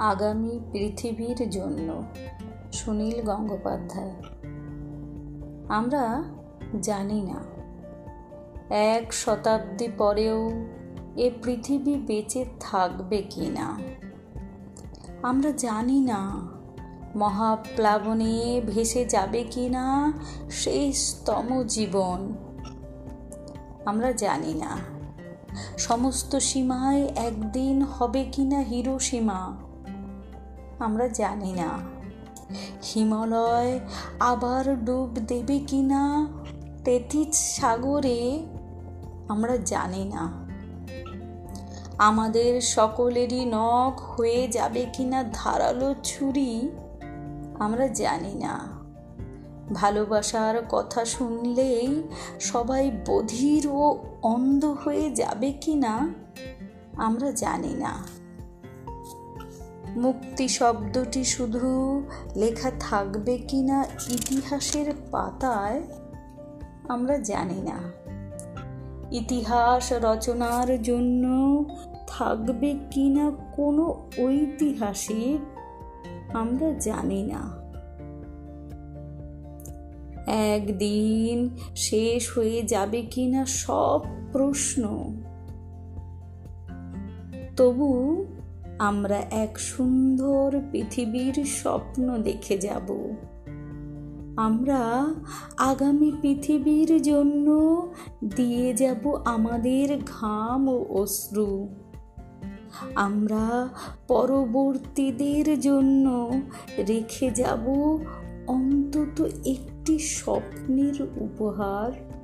আগামী পৃথিবীর জন্য। সুনীল গঙ্গোপাধ্যায়। আমরা জানি না। এক শতাব্দী পরেও এ পৃথিবী বেঁচে থাকবে কি না? আমরা জানি না মহাপ্লাবনে ভেসে যাবে কি না শেষতম জীবন। আমরা জানি না। সমস্ত সীমায় একদিন হবে কি না হিরোসীমা। আমরা জানি না। হিমালয় আবার ডুব দেবে কি না তেথিস সাগরে আমরা জানি না। আমাদের সকলেরই নখ হয়ে যাবে কি না ধারালো ছুরি আমরা জানি না। ভালোবাসার কথা শুনলেই সবাই বধির ও অন্ধ হয়ে যাবে কি না আমরা জানি না। মুক্তি শব্দটি শুধু লেখা থাকবে কি না ইতিহাসের পাতায়, আমরা জানি না। ইতিহাস রচনার জন্য থাকবে কি না কোনো ঐতিহাসিক, আমরা জানি না। একদিন শেষ হয়ে যাবে কি না সব প্রশ্ন। তবু আমরা এক সুন্দর পৃথিবীর স্বপ্ন দেখে যাব। আমরা আগামী পৃথিবীর জন্য দিয়ে যাব আমাদের ঘাম ও অশ্রু। আমরা পরবর্তীদের জন্য রেখে যাব অন্তত একটি স্বপ্নের উপহার।